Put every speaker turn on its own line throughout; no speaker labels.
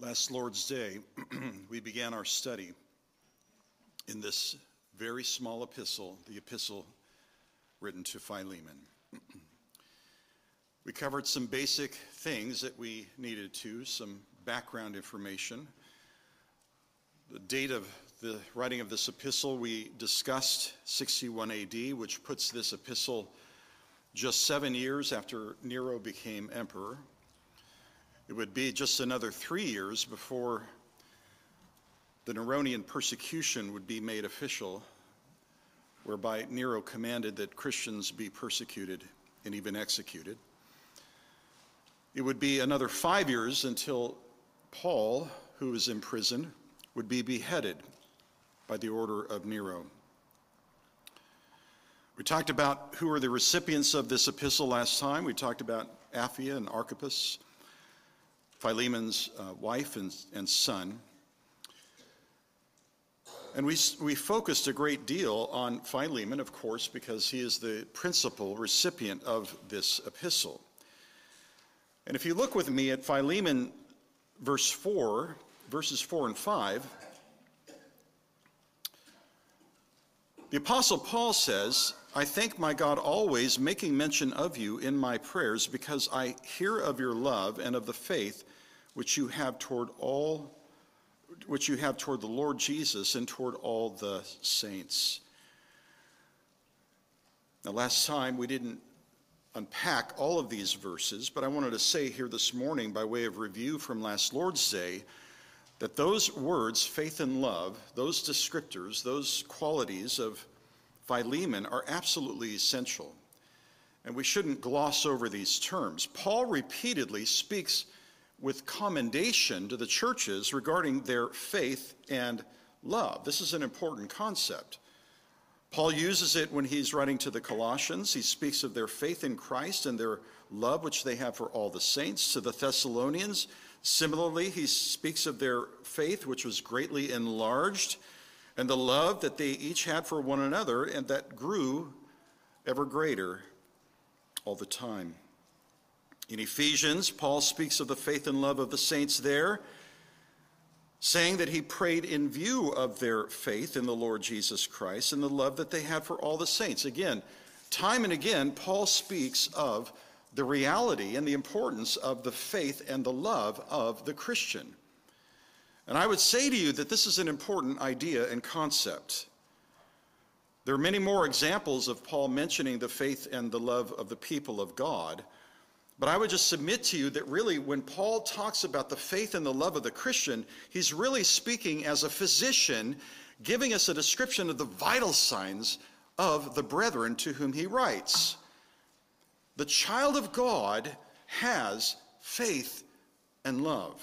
Last Lord's Day, we began our study in this very small epistle, the epistle written to Philemon. we covered some basic things that we needed to, some background information. The date of the writing of this epistle, we discussed 61 AD, which puts this epistle just seven years after Nero became emperor. It would be just another three years before the Neronian persecution would be made official, whereby Nero commanded that Christians be persecuted and even executed. It would be another five years until Paul, who was in prison, would be beheaded by the order of Nero. We talked about who are the recipients of this epistle last time. We talked about Apphia and Archippus. Philemon's uh, wife and, and son. And we, we focused a great deal on Philemon, of course, because he is the principal recipient of this epistle. And if you look with me at Philemon, verse 4, verses 4 and 5, the Apostle Paul says, I thank my God always, making mention of you in my prayers, because I hear of your love and of the faith which you have toward all which you have toward the Lord Jesus and toward all the saints. Now, last time we didn't unpack all of these verses, but I wanted to say here this morning, by way of review from last Lord's Day, that those words, faith and love, those descriptors, those qualities of Philemon are absolutely essential. And we shouldn't gloss over these terms. Paul repeatedly speaks with commendation to the churches regarding their faith and love. This is an important concept. Paul uses it when he's writing to the Colossians. He speaks of their faith in Christ and their love which they have for all the saints. To the Thessalonians, similarly, he speaks of their faith which was greatly enlarged and the love that they each had for one another and that grew ever greater all the time. In Ephesians, Paul speaks of the faith and love of the saints there, saying that he prayed in view of their faith in the Lord Jesus Christ and the love that they had for all the saints. Again, time and again, Paul speaks of the reality and the importance of the faith and the love of the Christian. And I would say to you that this is an important idea and concept. There are many more examples of Paul mentioning the faith and the love of the people of God. But I would just submit to you that really, when Paul talks about the faith and the love of the Christian, he's really speaking as a physician, giving us a description of the vital signs of the brethren to whom he writes. The child of God has faith and love,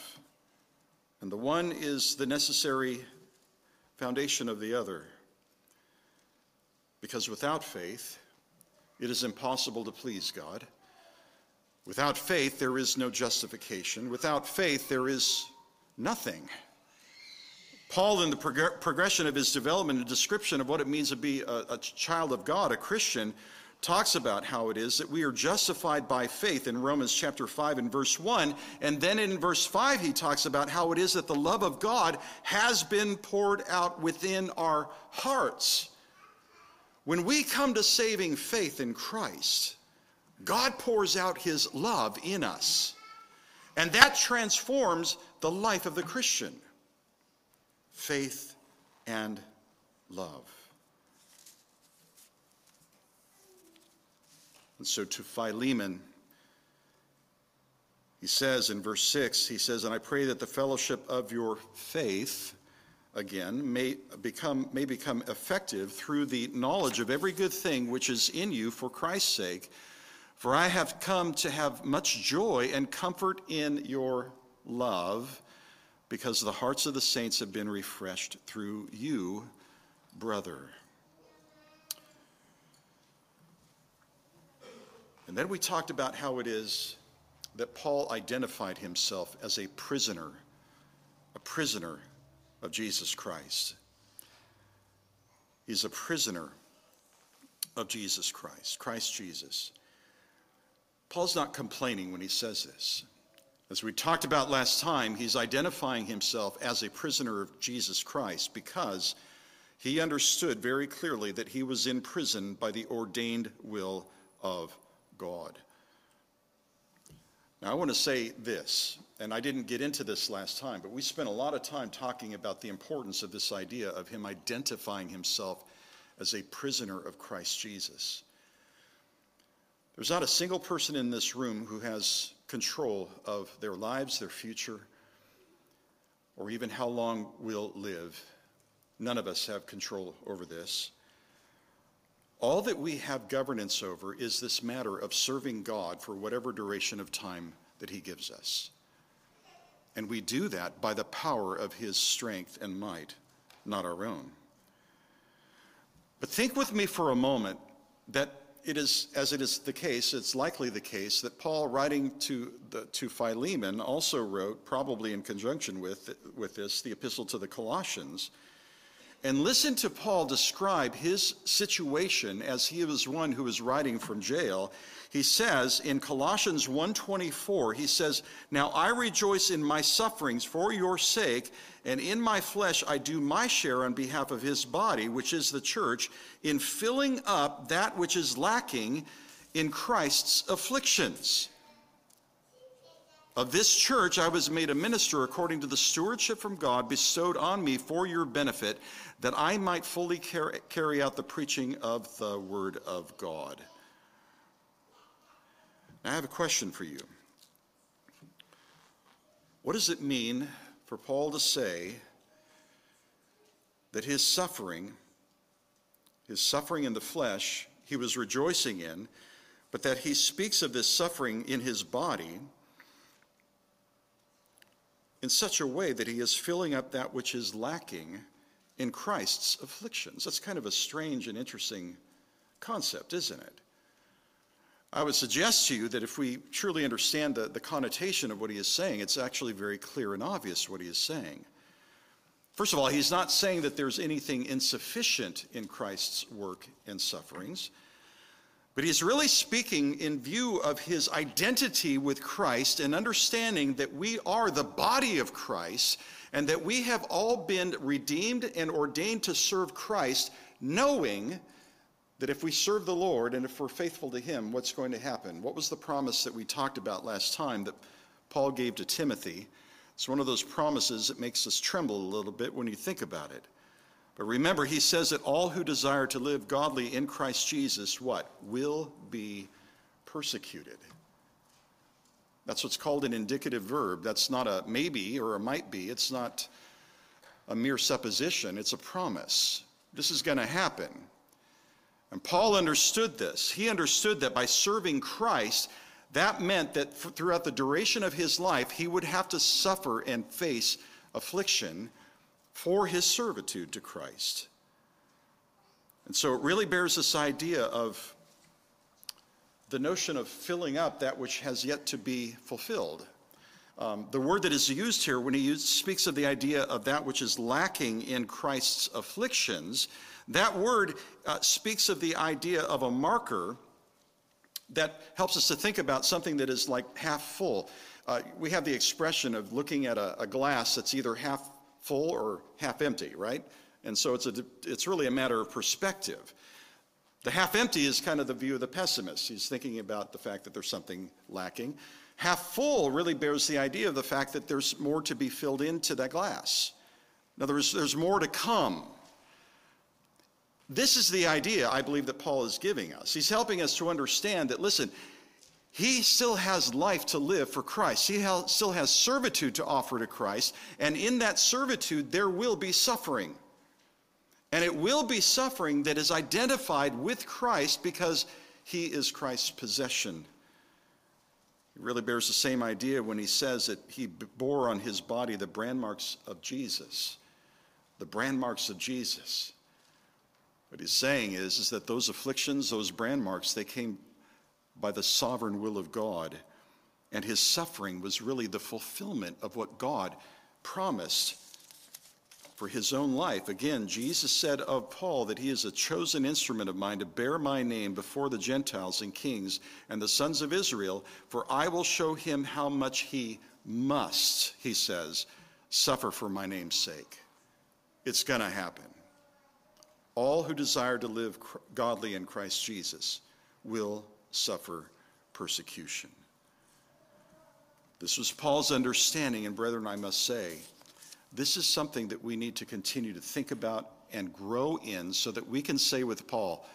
and the one is the necessary foundation of the other. Because without faith, it is impossible to please God. Without faith, there is no justification. Without faith, there is nothing. Paul, in the prog- progression of his development and description of what it means to be a, a child of God, a Christian, talks about how it is that we are justified by faith in Romans chapter 5 and verse 1. And then in verse 5, he talks about how it is that the love of God has been poured out within our hearts. When we come to saving faith in Christ, God pours out his love in us. And that transforms the life of the Christian faith and love. And so to Philemon, he says in verse 6, he says, And I pray that the fellowship of your faith, again, may become, may become effective through the knowledge of every good thing which is in you for Christ's sake for I have come to have much joy and comfort in your love, because the hearts of the saints have been refreshed through you, brother. And then we talked about how it is that Paul identified himself as a prisoner, a prisoner of Jesus Christ. He's a prisoner of Jesus Christ, Christ Jesus. Paul's not complaining when he says this. As we talked about last time, he's identifying himself as a prisoner of Jesus Christ because he understood very clearly that he was in prison by the ordained will of God. Now, I want to say this, and I didn't get into this last time, but we spent a lot of time talking about the importance of this idea of him identifying himself as a prisoner of Christ Jesus. There's not a single person in this room who has control of their lives, their future, or even how long we'll live. None of us have control over this. All that we have governance over is this matter of serving God for whatever duration of time that He gives us. And we do that by the power of His strength and might, not our own. But think with me for a moment that it is, as it is the case, it's likely the case that Paul, writing to, the, to Philemon, also wrote, probably in conjunction with, with this, the epistle to the Colossians. And listen to Paul describe his situation as he was one who was writing from jail. He says in Colossians 1:24, he says, "Now I rejoice in my sufferings for your sake, and in my flesh I do my share on behalf of his body, which is the church, in filling up that which is lacking in Christ's afflictions." Of this church I was made a minister according to the stewardship from God bestowed on me for your benefit, that I might fully carry out the preaching of the word of God. Now, I have a question for you. What does it mean for Paul to say that his suffering, his suffering in the flesh, he was rejoicing in, but that he speaks of this suffering in his body in such a way that he is filling up that which is lacking in Christ's afflictions? That's kind of a strange and interesting concept, isn't it? I would suggest to you that if we truly understand the, the connotation of what he is saying, it's actually very clear and obvious what he is saying. First of all, he's not saying that there's anything insufficient in Christ's work and sufferings, but he's really speaking in view of his identity with Christ and understanding that we are the body of Christ and that we have all been redeemed and ordained to serve Christ, knowing that if we serve the Lord and if we're faithful to Him, what's going to happen? What was the promise that we talked about last time that Paul gave to Timothy? It's one of those promises that makes us tremble a little bit when you think about it. But remember, he says that all who desire to live godly in Christ Jesus, what? Will be persecuted. That's what's called an indicative verb. That's not a maybe or a might be. It's not a mere supposition, it's a promise. This is going to happen. And Paul understood this. He understood that by serving Christ, that meant that throughout the duration of his life, he would have to suffer and face affliction for his servitude to Christ. And so it really bears this idea of the notion of filling up that which has yet to be fulfilled. Um, the word that is used here when he use, speaks of the idea of that which is lacking in Christ's afflictions that word uh, speaks of the idea of a marker that helps us to think about something that is like half full. Uh, we have the expression of looking at a, a, glass that's either half full or half empty, right? And so it's, a, it's really a matter of perspective. The half empty is kind of the view of the pessimist. He's thinking about the fact that there's something lacking. Half full really bears the idea of the fact that there's more to be filled into that glass. In other words, there's more to come. This is the idea I believe that Paul is giving us. He's helping us to understand that, listen, he still has life to live for Christ. He still has servitude to offer to Christ. And in that servitude, there will be suffering. And it will be suffering that is identified with Christ because he is Christ's possession. He really bears the same idea when he says that he bore on his body the brand marks of Jesus. The brand marks of Jesus. What he's saying is, is that those afflictions, those brand marks, they came by the sovereign will of God. And his suffering was really the fulfillment of what God promised for his own life. Again, Jesus said of Paul that he is a chosen instrument of mine to bear my name before the Gentiles and kings and the sons of Israel, for I will show him how much he must, he says, suffer for my name's sake. It's going to happen. All who desire to live godly in Christ Jesus will suffer persecution. This was Paul's understanding, and brethren, I must say, this is something that we need to continue to think about and grow in so that we can say with Paul,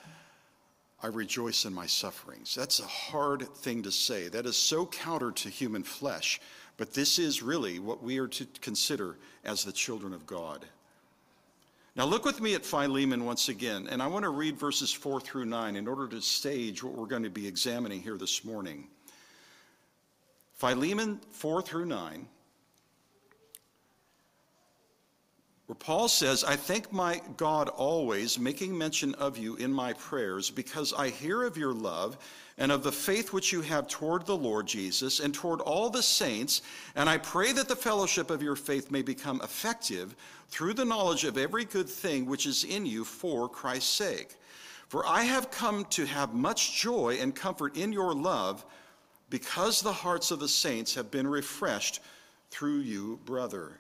I rejoice in my sufferings. That's a hard thing to say. That is so counter to human flesh. But this is really what we are to consider as the children of God. Now, look with me at Philemon once again, and I want to read verses 4 through 9 in order to stage what we're going to be examining here this morning. Philemon 4 through 9 where Paul says, I thank my God always, making mention of you in my prayers, because I hear of your love and of the faith which you have toward the Lord Jesus and toward all the saints, and I pray that the fellowship of your faith may become effective through the knowledge of every good thing which is in you for Christ's sake. For I have come to have much joy and comfort in your love, because the hearts of the saints have been refreshed through you, brother.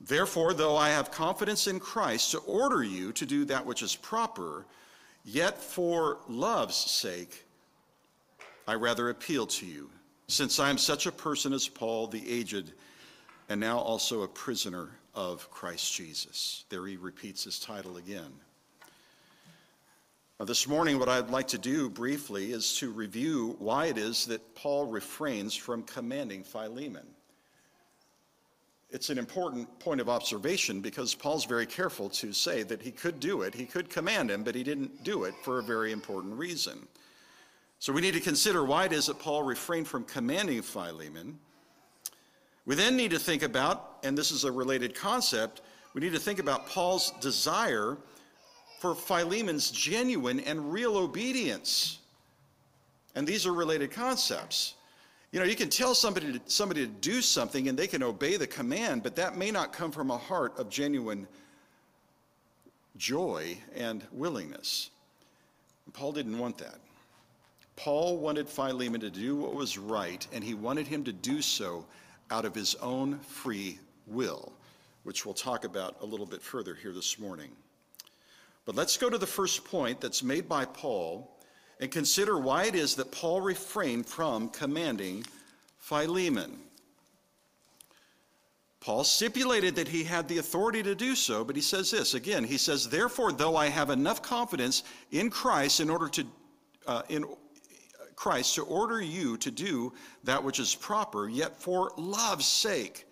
Therefore, though I have confidence in Christ to order you to do that which is proper, yet for love's sake, I rather appeal to you, since I am such a person as Paul the aged, and now also a prisoner of Christ Jesus. There he repeats his title again. Now, this morning, what I'd like to do briefly is to review why it is that Paul refrains from commanding Philemon it's an important point of observation because Paul's very careful to say that he could do it, he could command him, but he didn't do it for a very important reason. So we need to consider why it is that Paul refrained from commanding Philemon. We then need to think about, and this is a related concept, we need to think about Paul's desire for Philemon's genuine and real obedience. And these are related concepts. You know, you can tell somebody to, somebody to do something and they can obey the command, but that may not come from a heart of genuine joy and willingness. And Paul didn't want that. Paul wanted Philemon to do what was right, and he wanted him to do so out of his own free will, which we'll talk about a little bit further here this morning. But let's go to the first point that's made by Paul and consider why it is that Paul refrained from commanding Philemon. Paul stipulated that he had the authority to do so, but he says this again. He says, "Therefore, though I have enough confidence in Christ in order to uh, in Christ to order you to do that which is proper, yet for love's sake,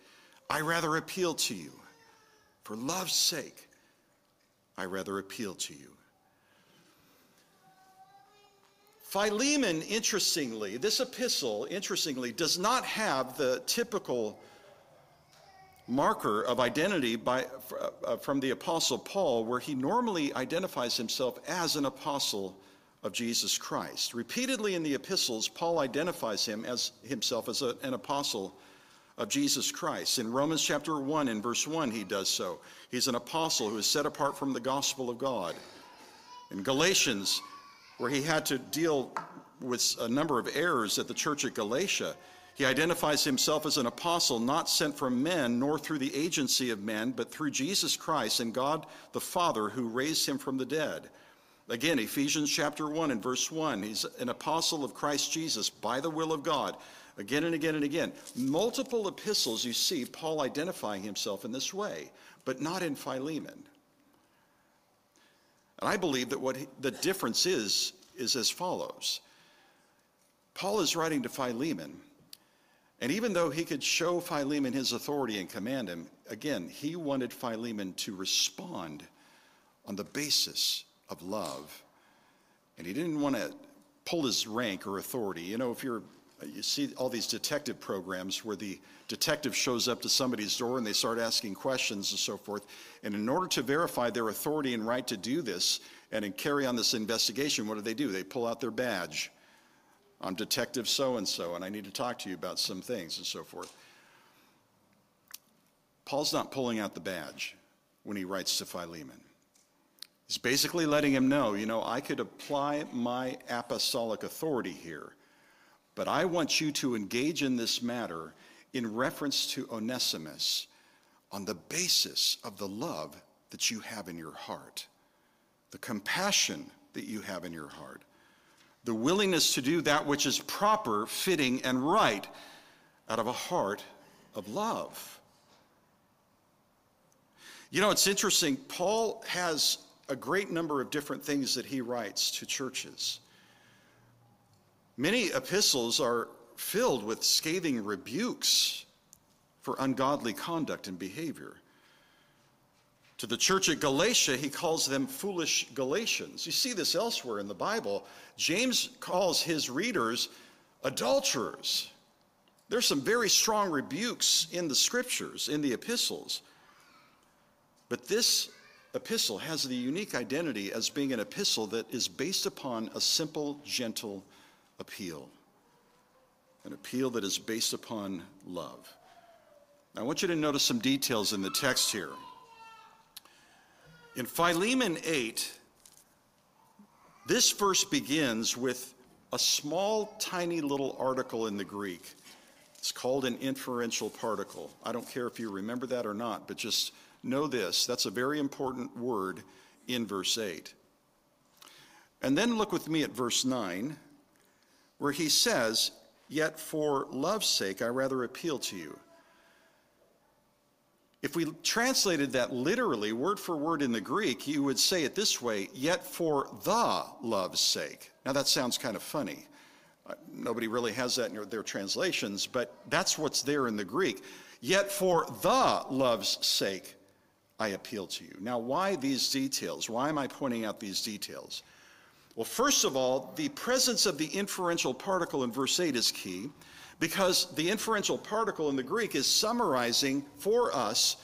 I rather appeal to you. For love's sake, I rather appeal to you." Philemon, interestingly, this epistle, interestingly, does not have the typical marker of identity by, uh, from the Apostle Paul, where he normally identifies himself as an apostle of Jesus Christ. Repeatedly in the epistles, Paul identifies him as himself as a, an apostle of Jesus Christ. In Romans chapter 1 and verse 1, he does so. He's an apostle who is set apart from the gospel of God. In Galatians, where he had to deal with a number of errors at the church at Galatia. He identifies himself as an apostle not sent from men, nor through the agency of men, but through Jesus Christ and God the Father who raised him from the dead. Again, Ephesians chapter 1 and verse 1, he's an apostle of Christ Jesus by the will of God. Again and again and again. Multiple epistles you see Paul identifying himself in this way, but not in Philemon. And I believe that what he, the difference is, is as follows. Paul is writing to Philemon, and even though he could show Philemon his authority and command him, again, he wanted Philemon to respond on the basis of love. And he didn't want to pull his rank or authority. You know, if you're you see all these detective programs where the detective shows up to somebody's door and they start asking questions and so forth. And in order to verify their authority and right to do this and carry on this investigation, what do they do? They pull out their badge. I'm Detective so and so, and I need to talk to you about some things and so forth. Paul's not pulling out the badge. when he writes to Philemon. He's basically letting him know, you know, I could apply my apostolic authority here, but I want you to engage in this matter in reference to Onesimus on the basis of the love that you have in your heart, the compassion that you have in your heart, the willingness to do that which is proper, fitting, and right out of a heart of love. You know, it's interesting. Paul has a great number of different things that he writes to churches. Many epistles are filled with scathing rebukes for ungodly conduct and behavior. To the church at Galatia, he calls them foolish Galatians. You see this elsewhere in the Bible. James calls his readers adulterers. There's some very strong rebukes in the scriptures, in the epistles. But this epistle has the unique identity as being an epistle that is based upon a simple, gentle appeal. An appeal that is based upon love. Now, I want you to notice some details in the text here. In Philemon 8, this verse begins with a small, tiny little article in the Greek. It's called an inferential particle. I don't care if you remember that or not, but just know this that's a very important word in verse 8. And then look with me at verse 9, where he says, Yet for love's sake I rather appeal to you. If we translated that literally, word for word in the Greek, you would say it this way Yet for the love's sake. Now that sounds kind of funny. Uh, nobody really has that in their translations, but that's what's there in the Greek. Yet for the love's sake, I appeal to you. Now, why these details? Why am I pointing out these details? Well, first of all, the presence of the inferential particle in verse 8 is key because the inferential particle in the Greek is summarizing for us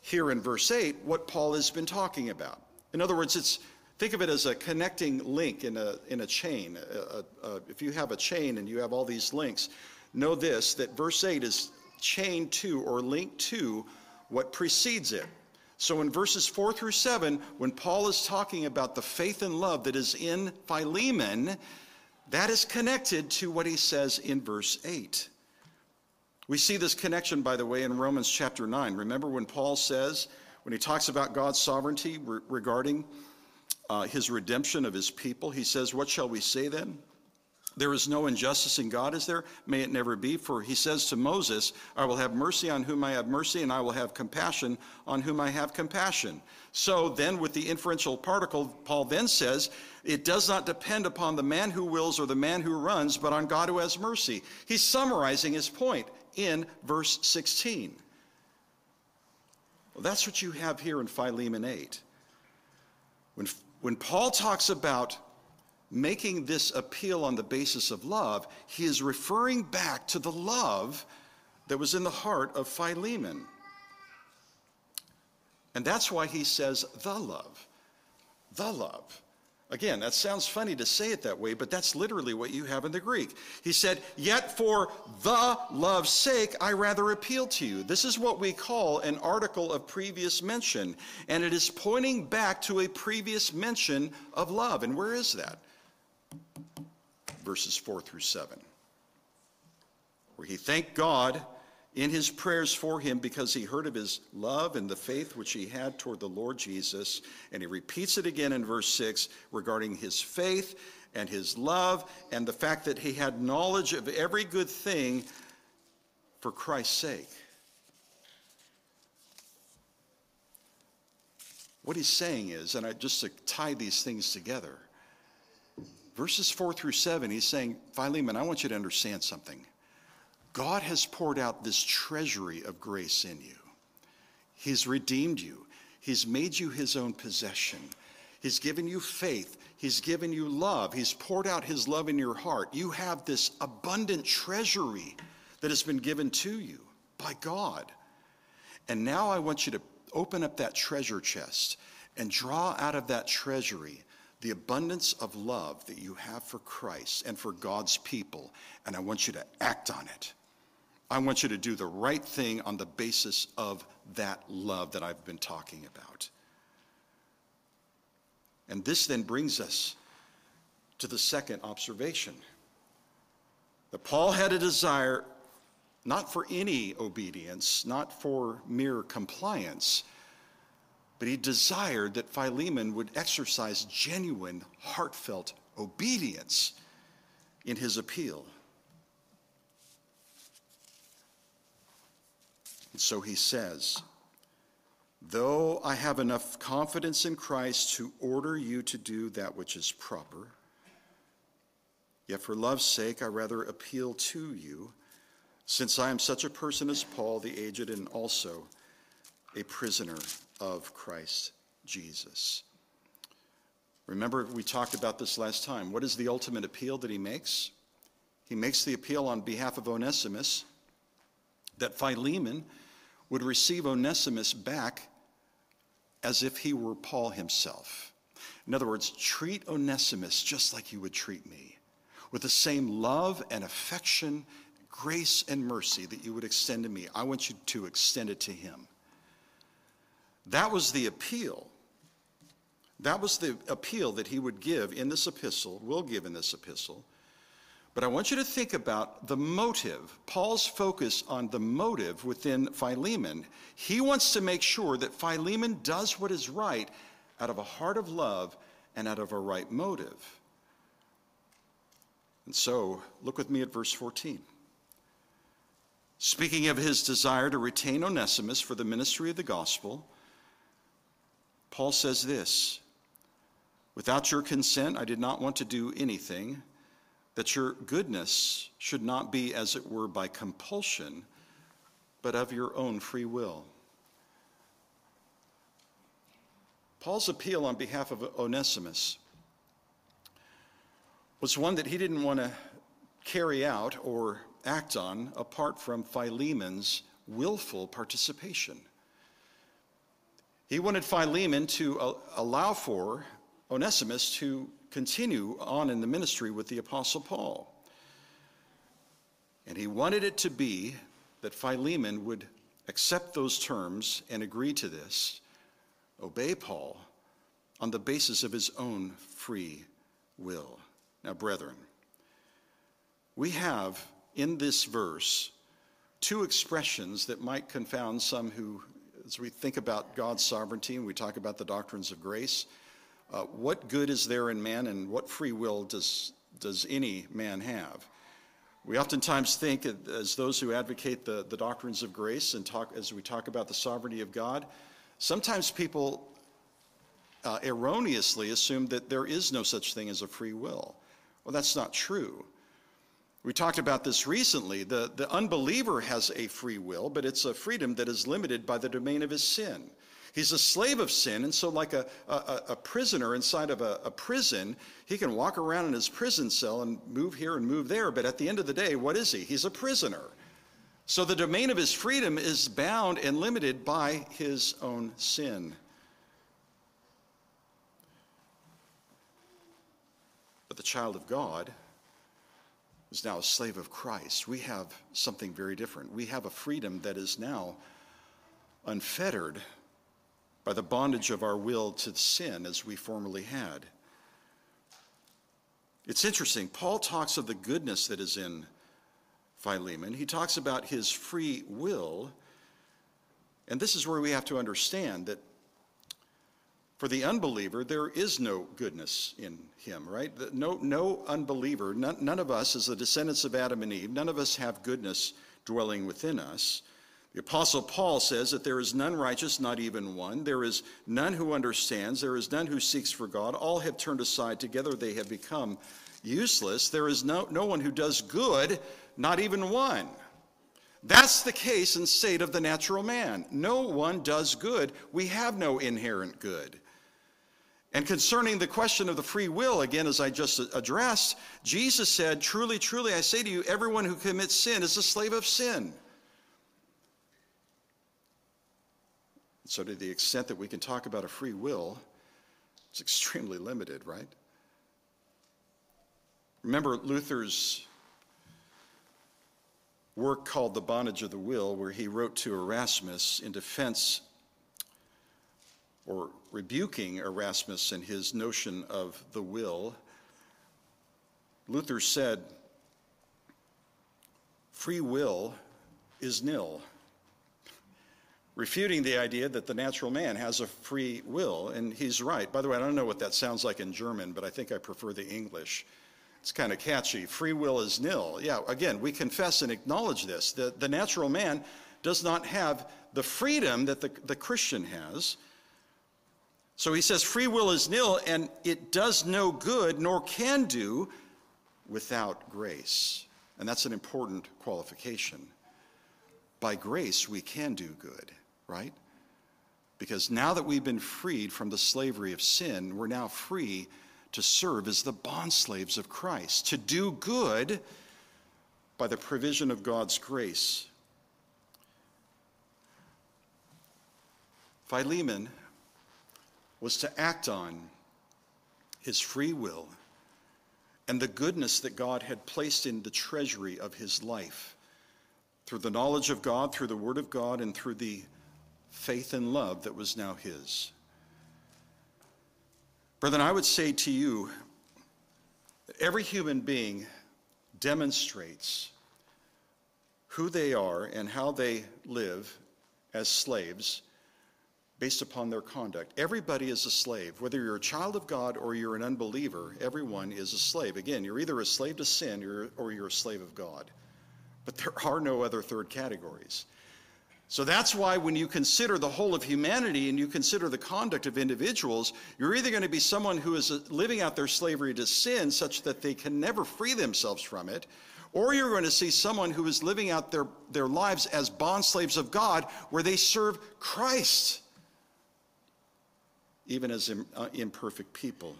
here in verse 8 what Paul has been talking about. In other words, it's think of it as a connecting link in a, in a chain. A, a, if you have a chain and you have all these links, know this that verse 8 is chained to or linked to what precedes it. So in verses 4 through 7, when Paul is talking about the faith and love that is in Philemon, that is connected to what he says in verse 8. We see this connection, by the way, in Romans chapter 9. Remember when Paul says, when he talks about God's sovereignty re- regarding uh, his redemption of his people, he says, What shall we say then? There is no injustice in God, is there? May it never be. For he says to Moses, I will have mercy on whom I have mercy, and I will have compassion on whom I have compassion. So then, with the inferential particle, Paul then says, it does not depend upon the man who wills or the man who runs, but on God who has mercy. He's summarizing his point in verse 16. Well, that's what you have here in Philemon 8. When, when Paul talks about making this appeal on the basis of love, he is referring back to the love that was in the heart of Philemon. And that's why he says the love. The love. Again, that sounds funny to say it that way, but that's literally what you have in the Greek. He said, Yet for the love's sake, I rather appeal to you. This is what we call an article of previous mention, and it is pointing back to a previous mention of love. And where is that? Verses 4 through 7, where he thanked God in his prayers for him because he heard of his love and the faith which he had toward the Lord Jesus. And he repeats it again in verse 6 regarding his faith and his love and the fact that he had knowledge of every good thing for Christ's sake. What he's saying is, and I, just to tie these things together, verses 4 through 7, he's saying, Philemon, I want you to understand something. God has poured out this treasury of grace in you. He's redeemed you. He's made you his own possession. He's given you faith. He's given you love. He's poured out his love in your heart. You have this abundant treasury that has been given to you by God. And now I want you to open up that treasure chest and draw out of that treasury the abundance of love that you have for Christ and for God's people, and I want you to act on it. I want you to do the right thing on the basis of that love that I've been talking about. And this then brings us to the second observation that Paul had a desire not for any obedience, not for mere compliance, but he desired that Philemon would exercise genuine, heartfelt obedience in his appeal. And so he says, Though I have enough confidence in Christ to order you to do that which is proper, yet for love's sake I rather appeal to you, since I am such a person as Paul the aged and also a prisoner of Christ Jesus. Remember, we talked about this last time. What is the ultimate appeal that he makes? He makes the appeal on behalf of Onesimus that Philemon would receive Onesimus back as if he were Paul himself. In other words, treat Onesimus just like you would treat me, with the same love and affection, grace and mercy that you would extend to me. I want you to extend it to him. That was the appeal. That was the appeal that he would give in this epistle, will give in this epistle. But I want you to think about the motive, Paul's focus on the motive within Philemon. He wants to make sure that Philemon does what is right out of a heart of love and out of a right motive. And so, look with me at verse 14. Speaking of his desire to retain Onesimus for the ministry of the gospel, Paul says this Without your consent, I did not want to do anything that your goodness should not be, as it were, by compulsion, but of your own free will. Paul's appeal on behalf of Onesimus was one that he didn't want to carry out or act on apart from Philemon's willful participation. He wanted Philemon to uh, allow for Onesimus to continue on in the ministry with the Apostle Paul. And he wanted it to be that Philemon would accept those terms and agree to this, obey Paul on the basis of his own free will. Now, brethren, we have in this verse two expressions that might confound some who, as we think about God's sovereignty and we talk about the doctrines of grace, uh, what good is there in man and what free will does, does any man have? We oftentimes think, as those who advocate the, the doctrines of grace and talk, as we talk about the sovereignty of God, sometimes people uh, erroneously assume that there is no such thing as a free will. Well, that's not true. We talked about this recently. The, the unbeliever has a free will, but it's a freedom that is limited by the domain of his sin. He's a slave of sin, and so, like a, a, a prisoner inside of a, a, prison, he can walk around in his prison cell and move here and move there, but at the end of the day, what is he? He's a prisoner. So, the domain of his freedom is bound and limited by his own sin. But the child of God is now a slave of Christ. We have something very different. We have a freedom that is now unfettered by the bondage of our will to sin as we formerly had. It's interesting. Paul talks of the goodness that is in Philemon. He talks about his free will. And this is where we have to understand that for the unbeliever, there is no goodness in him, right? No, no unbeliever, none, none of us, as the descendants of Adam and Eve, none of us have goodness dwelling within us. The Apostle Paul says that there is none righteous, not even one. There is none who understands. There is none who seeks for God. All have turned aside. Together they have become useless. There is no, no one who does good, not even one. That's the case and state of the natural man. No one does good. We have no inherent good. And concerning the question of the free will, again, as I just addressed, Jesus said, Truly, truly, I say to you, everyone who commits sin is a slave of sin. So, to the extent that we can talk about a free will, it's extremely limited, right? Remember Luther's work called The Bondage of the Will, where he wrote to Erasmus in defense or rebuking Erasmus and his notion of the will, Luther said, Free will is nil, refuting the idea that the natural man has a free will, and he's right. By the way, I don't know what that sounds like in German, but I think I prefer the English. It's kind of catchy. Free will is nil. Yeah, again, we confess and acknowledge this. The, the natural man does not have the freedom that the, the Christian has. So he says free will is nil, and it does no good, nor can do, without grace. And that's an important qualification. By grace, we can do good, right? Because now that we've been freed from the slavery of sin, we're now free to serve as the bondslaves of Christ, to do good by the provision of God's grace. Philemon was to act on his free will and the goodness that God had placed in the treasury of his life through the knowledge of God, through the Word of God, and through the faith and love that was now his. Brethren, I would say to you that every human being demonstrates who they are and how they live as slaves based upon their conduct. Everybody is a slave. Whether you're a child of God or you're an unbeliever, everyone is a slave. Again, you're either a slave to sin or you're a slave of God. But there are no other third categories. So that's why when you consider the whole of humanity and you consider the conduct of individuals, you're either going to be someone who is uh, living out their slavery to sin such that they can never free themselves from it, or you're going to see someone who is living out their, their lives as bond slaves of God where they serve Christ, even as uh, imperfect people.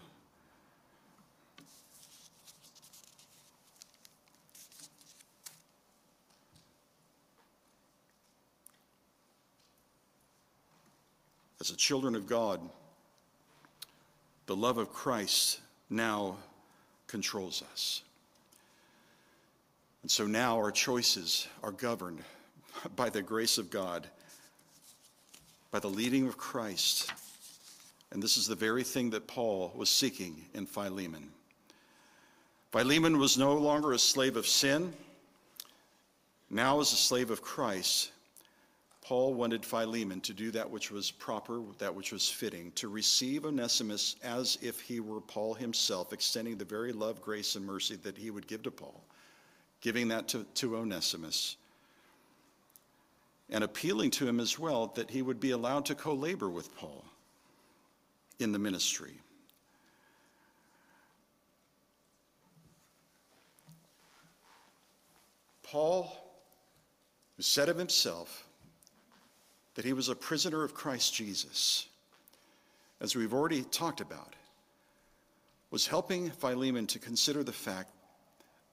as the children of God, the love of Christ now controls us. And so now our choices are governed by the grace of God, by the leading of Christ. And this is the very thing that Paul was seeking in Philemon. Philemon was no longer a slave of sin, now is a slave of Christ Paul wanted Philemon to do that which was proper, that which was fitting, to receive Onesimus as if he were Paul himself, extending the very love, grace, and mercy that he would give to Paul, giving that to, to Onesimus, and appealing to him as well that he would be allowed to co labor with Paul in the ministry. Paul, said of himself, that he was a prisoner of Christ Jesus, as we've already talked about, was helping Philemon to consider the fact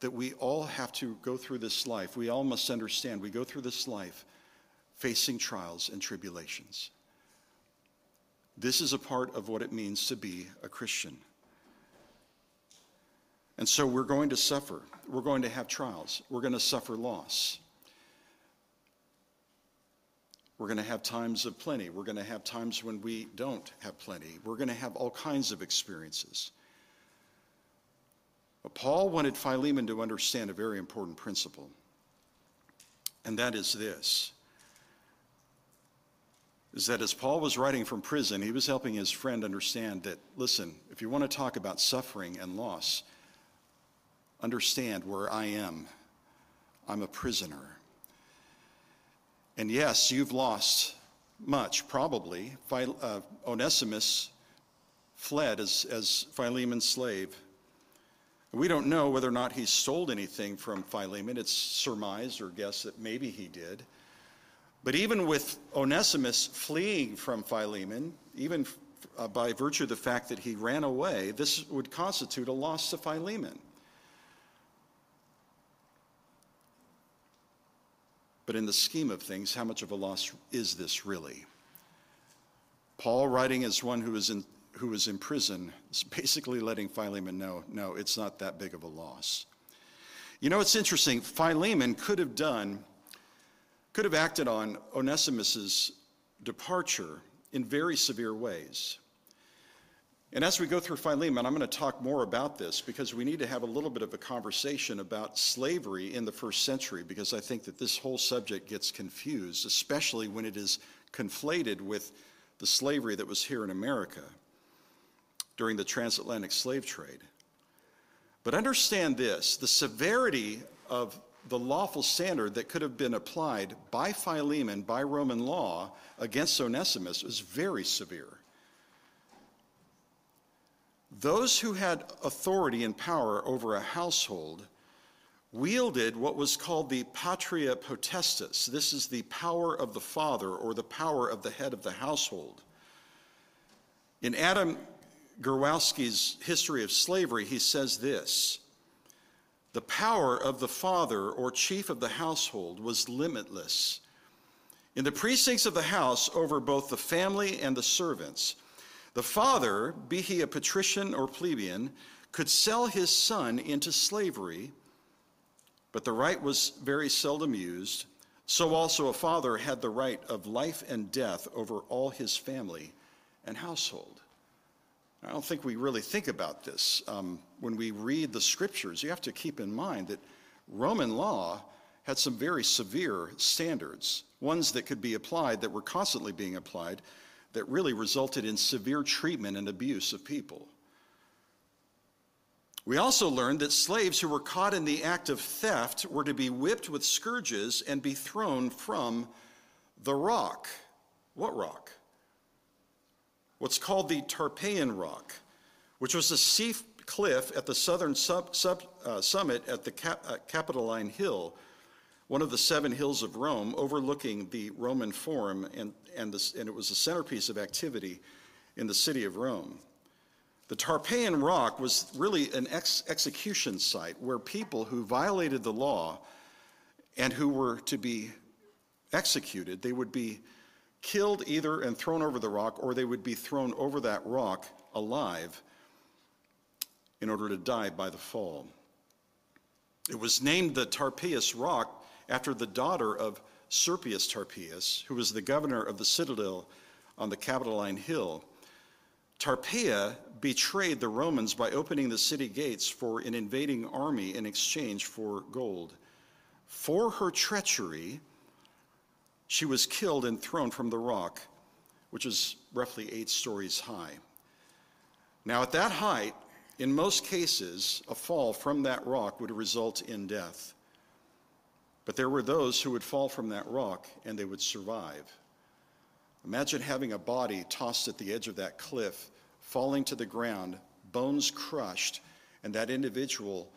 that we all have to go through this life. We all must understand we go through this life facing trials and tribulations. This is a part of what it means to be a Christian. And so we're going to suffer. We're going to have trials. We're going to suffer loss. We're going to have times of plenty. We're going to have times when we don't have plenty. We're going to have all kinds of experiences. But Paul wanted Philemon to understand a very important principle, and that is this is that as Paul was writing from prison, he was helping his friend understand that, listen, if you want to talk about suffering and loss, understand where I am. I'm a prisoner. And yes, you've lost much, probably. Uh, Onesimus fled as, as Philemon's slave. We don't know whether or not he stole anything from Philemon. It's surmised or guessed that maybe he did. But even with Onesimus fleeing from Philemon, even uh, by virtue of the fact that he ran away, this would constitute a loss to Philemon. But in the scheme of things, how much of a loss is this really? Paul, writing as one who is in, who is in prison, is basically letting Philemon know no, it's not that big of a loss. You know, it's interesting. Philemon could have done, could have acted on Onesimus's departure in very severe ways. And as we go through Philemon, I'm going to talk more about this because we need to have a little bit of a conversation about slavery in the first century because I think that this whole subject gets confused, especially when it is conflated with the slavery that was here in America during the transatlantic slave trade. But understand this the severity of the lawful standard that could have been applied by Philemon, by Roman law, against Onesimus was very severe. Those who had authority and power over a household wielded what was called the patria potestas. This is the power of the father or the power of the head of the household. In Adam Gurowski's History of Slavery, he says this The power of the father or chief of the household was limitless. In the precincts of the house, over both the family and the servants, the father, be he a patrician or plebeian, could sell his son into slavery, but the right was very seldom used. So also a father had the right of life and death over all his family and household. I don't think we really think about this. Um, when we read the scriptures, you have to keep in mind that Roman law had some very severe standards, ones that could be applied, that were constantly being applied, that really resulted in severe treatment and abuse of people. We also learned that slaves who were caught in the act of theft were to be whipped with scourges and be thrown from the rock. What rock? What's called the Tarpeian Rock, which was a sea cliff at the southern sub, sub, uh, summit at the Cap, uh, Capitoline Hill, one of the seven hills of Rome, overlooking the Roman Forum, and, and, and it was the centerpiece of activity in the city of Rome. The Tarpeian Rock was really an ex- execution site where people who violated the law and who were to be executed, they would be killed either and thrown over the rock, or they would be thrown over that rock alive in order to die by the fall. It was named the Tarpeius Rock after the daughter of Servius Tarpeius, who was the governor of the citadel on the Capitoline Hill. Tarpeia betrayed the Romans by opening the city gates for an invading army in exchange for gold. For her treachery, she was killed and thrown from the rock, which is roughly eight stories high. Now, at that height, in most cases, a fall from that rock would result in death. But there were those who would fall from that rock and they would survive. Imagine having a body tossed at the edge of that cliff, falling to the ground, bones crushed, and that individual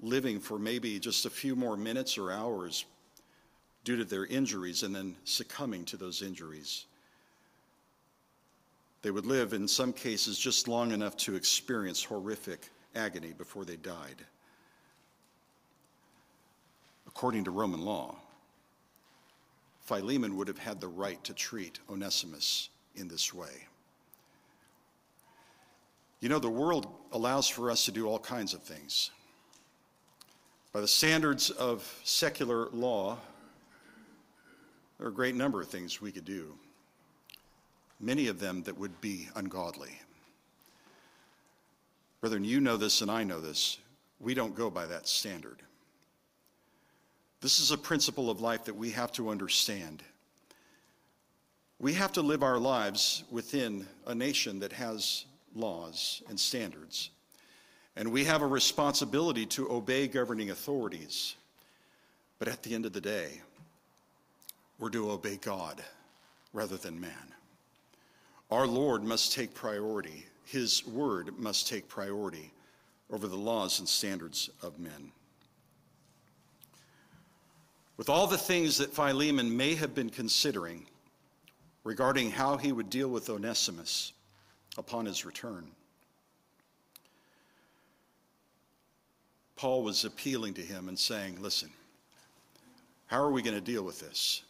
living for maybe just a few more minutes or hours due to their injuries and then succumbing to those injuries. They would live, in some cases, just long enough to experience horrific agony before they died according to Roman law, Philemon would have had the right to treat Onesimus in this way. You know, the world allows for us to do all kinds of things. By the standards of secular law, there are a great number of things we could do, many of them that would be ungodly. Brethren, you know this and I know this. We don't go by that standard. This is a principle of life that we have to understand. We have to live our lives within a nation that has laws and standards. And we have a responsibility to obey governing authorities. But at the end of the day, we're to obey God rather than man. Our Lord must take priority, His word must take priority over the laws and standards of men. With all the things that Philemon may have been considering regarding how he would deal with Onesimus upon his return, Paul was appealing to him and saying, Listen, how are we going to deal with this?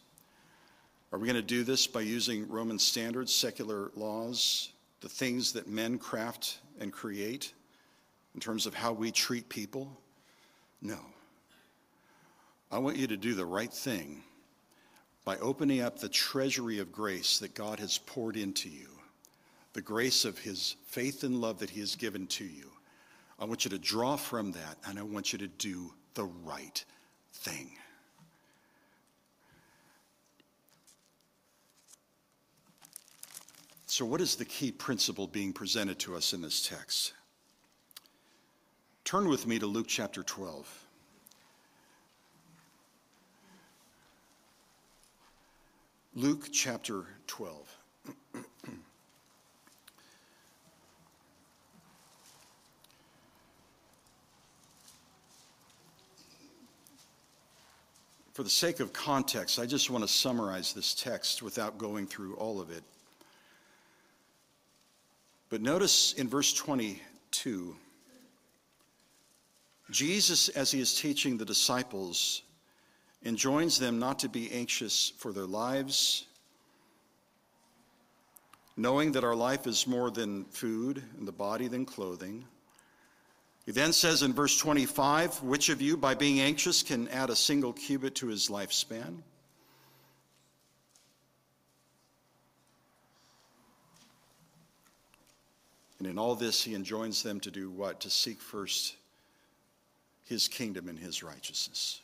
Are we going to do this by using Roman standards, secular laws, the things that men craft and create in terms of how we treat people? No. I want you to do the right thing by opening up the treasury of grace that God has poured into you, the grace of His faith and love that He has given to you. I want you to draw from that, and I want you to do the right thing. So, what is the key principle being presented to us in this text? Turn with me to Luke chapter 12. Luke chapter 12. For the sake of context, I just want to summarize this text without going through all of it. But notice in verse 22, Jesus, as he is teaching the disciples, enjoins them not to be anxious for their lives, knowing that our life is more than food and the body than clothing. He then says in verse 25, Which of you, by being anxious, can add a single cubit to his lifespan? And in all this, he enjoins them to do what? To seek first his kingdom and his righteousness.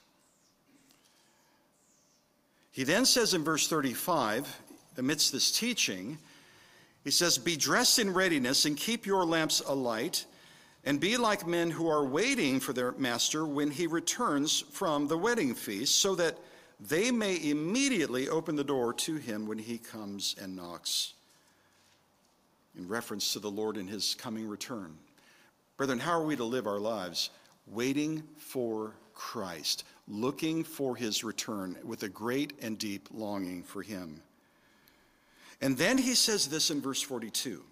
He then says in verse 35, amidst this teaching, he says, Be dressed in readiness and keep your lamps alight, and be like men who are waiting for their master when he returns from the wedding feast, so that they may immediately open the door to him when he comes and knocks. In reference to the Lord and his coming return. Brethren, how are we to live our lives? Waiting for Christ, looking for his return with a great and deep longing for him. And then he says this in verse 42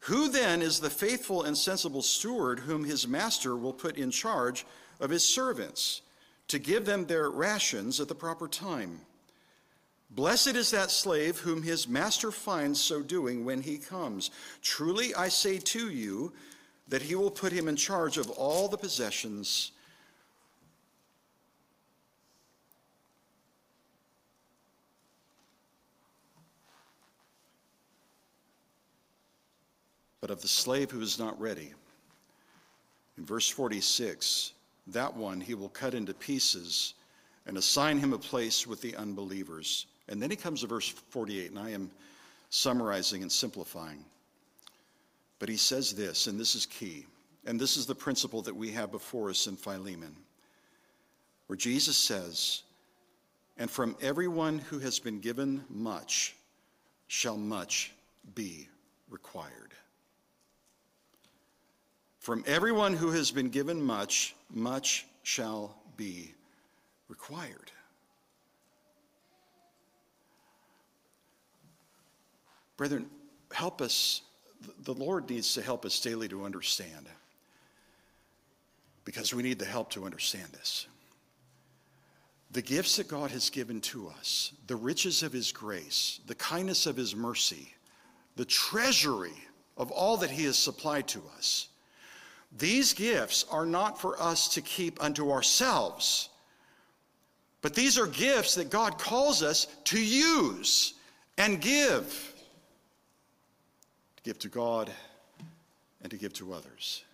Who then is the faithful and sensible steward whom his master will put in charge of his servants to give them their rations at the proper time? Blessed is that slave whom his master finds so doing when he comes. Truly I say to you that he will put him in charge of all the possessions but of the slave who is not ready. In verse 46, that one he will cut into pieces and assign him a place with the unbelievers. And then he comes to verse 48, and I am summarizing and simplifying. But he says this, and this is key, and this is the principle that we have before us in Philemon, where Jesus says, And from everyone who has been given much shall much be required. From everyone who has been given much, much shall be required. Brethren, help us. The Lord needs to help us daily to understand because we need the help to understand this. The gifts that God has given to us, the riches of His grace, the kindness of His mercy, the treasury of all that He has supplied to us these gifts are not for us to keep unto ourselves, but these are gifts that God calls us to use and give. Give to God and to give to others,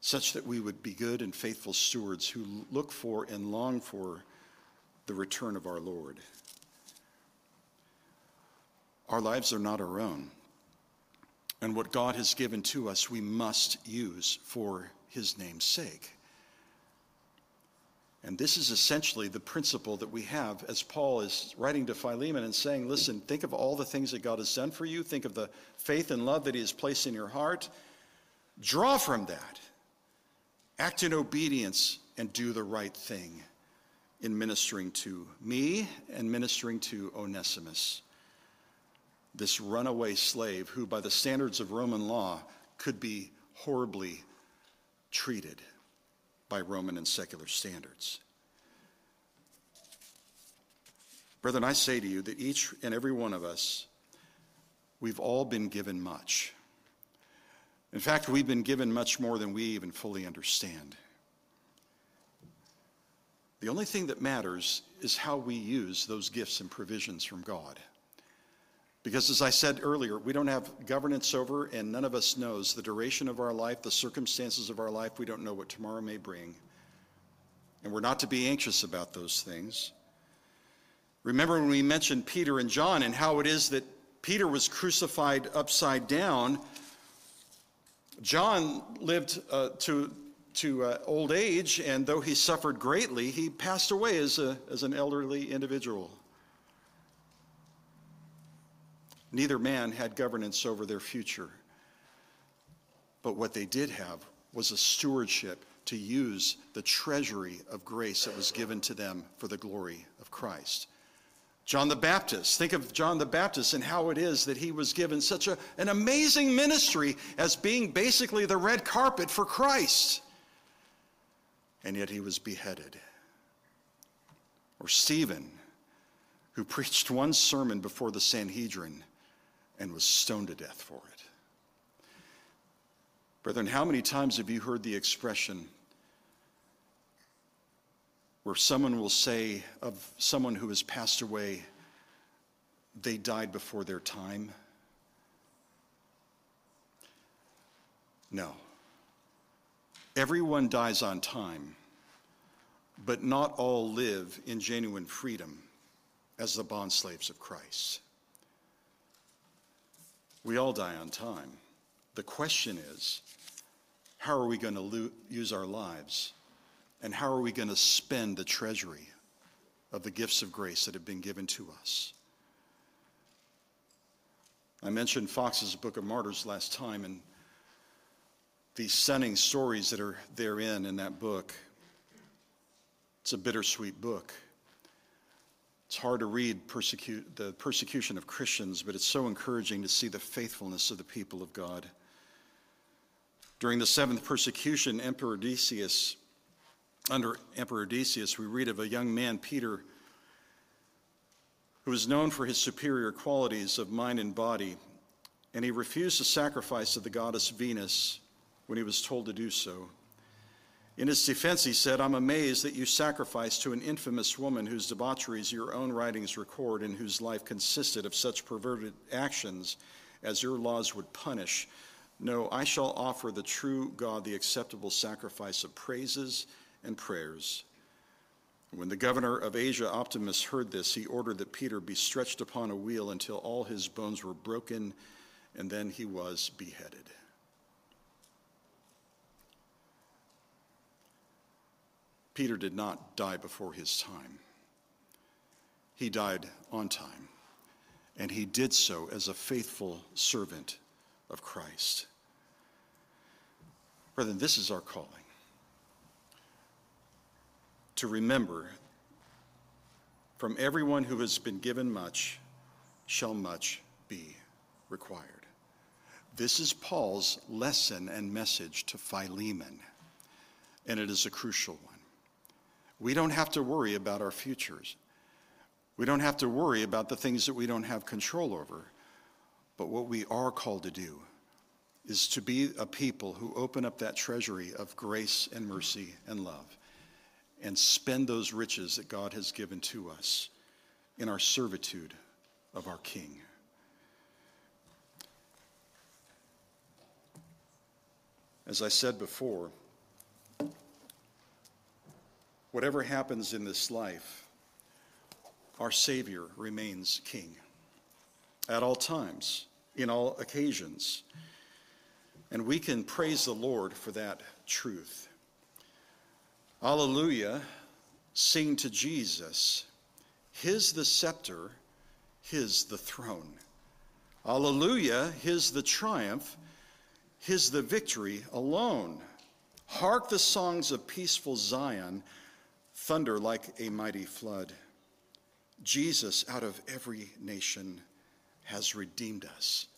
such that we would be good and faithful stewards who look for and long for the return of our Lord. Our lives are not our own. And what God has given to us, we must use for his name's sake. And this is essentially the principle that we have as Paul is writing to Philemon and saying, listen, think of all the things that God has done for you. Think of the faith and love that he has placed in your heart. Draw from that. Act in obedience and do the right thing in ministering to me and ministering to Onesimus this runaway slave who, by the standards of Roman law, could be horribly treated by Roman and secular standards. Brethren, I say to you that each and every one of us, we've all been given much. In fact, we've been given much more than we even fully understand. The only thing that matters is how we use those gifts and provisions from God. Because as I said earlier, we don't have governance over, and none of us knows the duration of our life, the circumstances of our life. We don't know what tomorrow may bring. And we're not to be anxious about those things. Remember when we mentioned Peter and John and how it is that Peter was crucified upside down. John lived uh, to, to uh, old age, and though he suffered greatly, he passed away as, a, as an elderly individual. Neither man had governance over their future. But what they did have was a stewardship to use the treasury of grace that was given to them for the glory of Christ. John the Baptist. Think of John the Baptist and how it is that he was given such a, an amazing ministry as being basically the red carpet for Christ. And yet he was beheaded. Or Stephen, who preached one sermon before the Sanhedrin and was stoned to death for it. Brethren, how many times have you heard the expression where someone will say of someone who has passed away, they died before their time? No. Everyone dies on time, but not all live in genuine freedom as the bond slaves of Christ. We all die on time. The question is, how are we going to lo- use our lives? And how are we going to spend the treasury of the gifts of grace that have been given to us? I mentioned Fox's Book of Martyrs last time, and these stunning stories that are therein in that book. It's a bittersweet book. It's hard to read persecute, the persecution of Christians, but it's so encouraging to see the faithfulness of the people of God. During the seventh persecution, Emperor Decius, under Emperor Decius, we read of a young man, Peter, who was known for his superior qualities of mind and body, and he refused the sacrifice of the goddess Venus when he was told to do so. In his defense, he said, I'm amazed that you sacrificed to an infamous woman whose debaucheries your own writings record and whose life consisted of such perverted actions as your laws would punish. No, I shall offer the true God the acceptable sacrifice of praises and prayers. When the governor of Asia, Optimus, heard this, he ordered that Peter be stretched upon a wheel until all his bones were broken, and then he was beheaded. Peter did not die before his time. He died on time, and he did so as a faithful servant of Christ. Brethren, this is our calling to remember from everyone who has been given much shall much be required. This is Paul's lesson and message to Philemon, and it is a crucial one. We don't have to worry about our futures. We don't have to worry about the things that we don't have control over. But what we are called to do is to be a people who open up that treasury of grace and mercy and love and spend those riches that God has given to us in our servitude of our King. As I said before, Whatever happens in this life, our Savior remains King at all times, in all occasions. And we can praise the Lord for that truth. Alleluia, sing to Jesus. His the scepter, his the throne. Alleluia, his the triumph, his the victory alone. Hark the songs of peaceful Zion thunder like a mighty flood. Jesus, out of every nation, has redeemed us